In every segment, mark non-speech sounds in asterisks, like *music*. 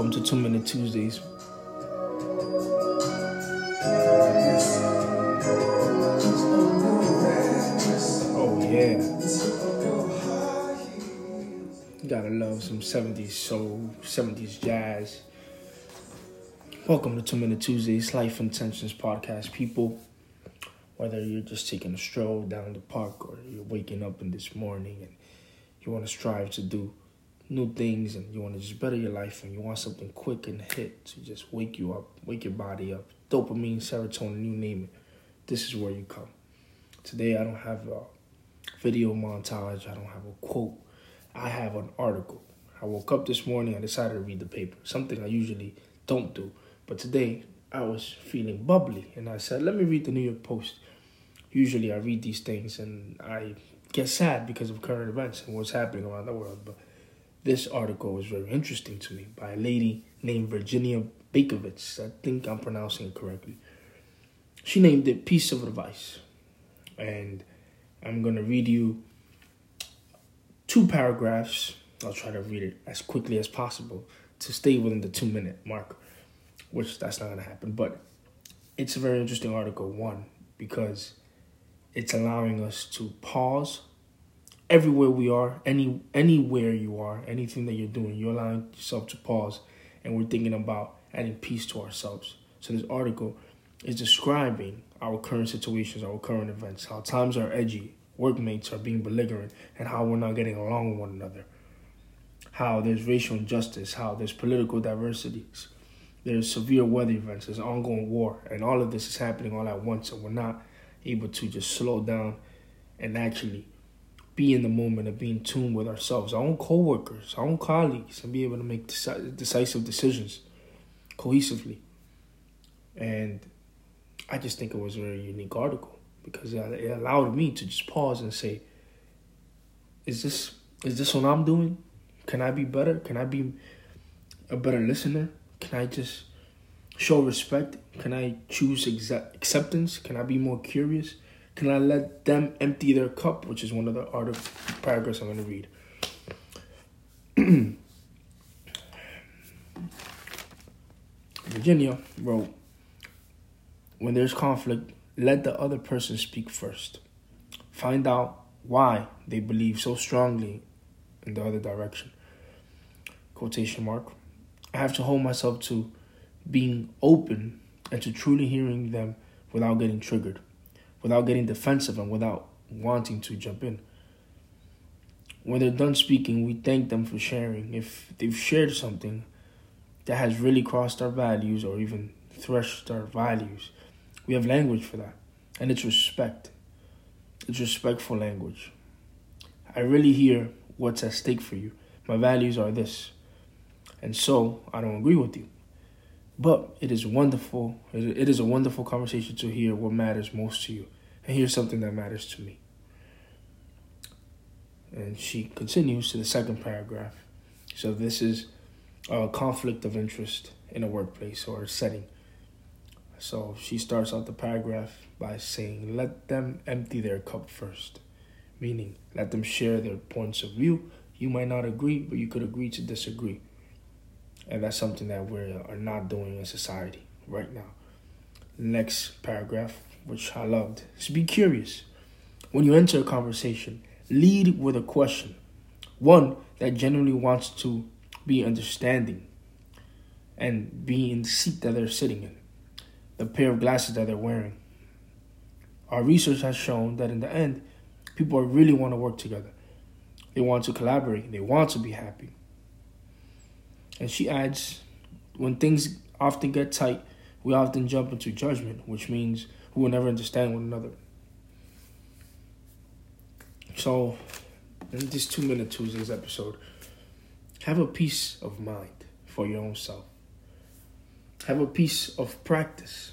Welcome to Two Minute Tuesdays. Oh yeah. Gotta love some 70s soul, 70s jazz. Welcome to Two Minute Tuesdays, Life Intentions Podcast, people. Whether you're just taking a stroll down the park or you're waking up in this morning and you want to strive to do new things and you want to just better your life and you want something quick and hit to just wake you up, wake your body up. Dopamine, serotonin, you name it. This is where you come. Today I don't have a video montage, I don't have a quote. I have an article. I woke up this morning, I decided to read the paper, something I usually don't do. But today I was feeling bubbly and I said, let me read the New York Post. Usually I read these things and I get sad because of current events and what's happening around the world. But this article was very interesting to me by a lady named Virginia Bakovitz. I think I'm pronouncing it correctly. She named it Piece of Advice. And I'm going to read you two paragraphs. I'll try to read it as quickly as possible to stay within the two minute mark, which that's not going to happen. But it's a very interesting article, one, because it's allowing us to pause everywhere we are, any anywhere you are, anything that you're doing, you're allowing yourself to pause and we're thinking about adding peace to ourselves. So this article is describing our current situations, our current events, how times are edgy, workmates are being belligerent, and how we're not getting along with one another. How there's racial injustice, how there's political diversities, there's severe weather events, there's ongoing war, and all of this is happening all at once, and we're not able to just slow down and actually be in the moment and be in tune with ourselves, our own coworkers, our own colleagues, and be able to make decisive decisions cohesively. And I just think it was a very unique article because it allowed me to just pause and say, "Is this is this what I'm doing? Can I be better? Can I be a better listener? Can I just show respect? Can I choose acceptance? Can I be more curious? Can I let them empty their cup? Which is one of the article paragraphs I'm going to read. *clears throat* Virginia wrote, When there's conflict, let the other person speak first. Find out why they believe so strongly in the other direction. Quotation mark. I have to hold myself to being open and to truly hearing them without getting triggered, without getting defensive, and without wanting to jump in. When they're done speaking, we thank them for sharing. If they've shared something that has really crossed our values or even threshed our values, we have language for that. And it's respect. It's respectful language. I really hear what's at stake for you. My values are this. And so I don't agree with you. But it is wonderful. It is a wonderful conversation to hear what matters most to you. And here's something that matters to me. And she continues to the second paragraph. So this is a conflict of interest in a workplace or a setting. So she starts out the paragraph by saying, Let them empty their cup first, meaning let them share their points of view. You might not agree, but you could agree to disagree. And that's something that we are not doing in society right now. Next paragraph, which I loved, is be curious. When you enter a conversation, lead with a question, one that genuinely wants to be understanding and be in the seat that they're sitting in, the pair of glasses that they're wearing. Our research has shown that in the end, people really want to work together. They want to collaborate. They want to be happy. And she adds, when things often get tight, we often jump into judgment, which means we will never understand one another. So, in this two minute Tuesdays episode, have a peace of mind for your own self. Have a piece of practice.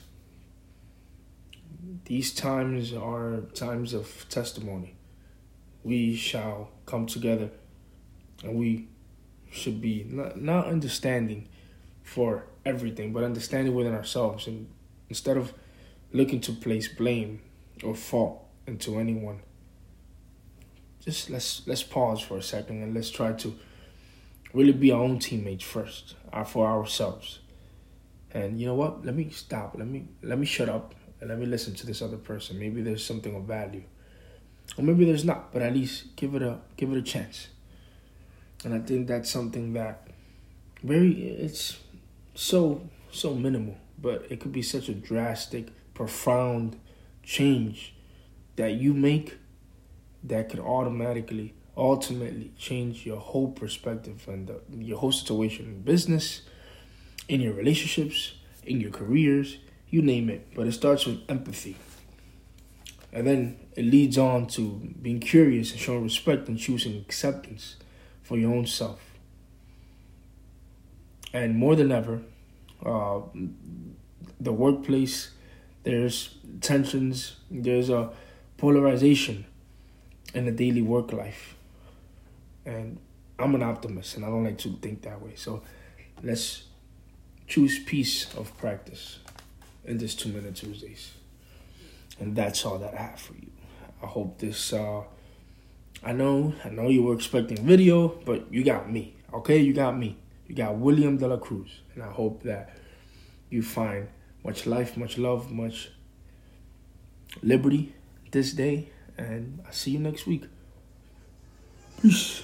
These times are times of testimony. We shall come together and we should be not, not understanding for everything, but understanding within ourselves. And instead of looking to place blame or fault into anyone, just let's let's pause for a second and let's try to really be our own teammates first, uh, for ourselves. And you know what? Let me stop. Let me let me shut up and let me listen to this other person. Maybe there's something of value, or maybe there's not. But at least give it a give it a chance. And I think that's something that very it's so so minimal, but it could be such a drastic, profound change that you make that could automatically ultimately change your whole perspective and the, your whole situation in business, in your relationships, in your careers, you name it. But it starts with empathy. And then it leads on to being curious and showing respect and choosing acceptance for your own self. And more than ever, uh, the workplace, there's tensions, there's a polarization in the daily work life. And I'm an optimist and I don't like to think that way. So let's choose peace of practice in this two minute Tuesdays. And that's all that I have for you. I hope this uh I know, I know you were expecting video, but you got me. Okay, you got me. You got William De La Cruz. And I hope that you find much life, much love, much liberty this day. And I'll see you next week. Peace.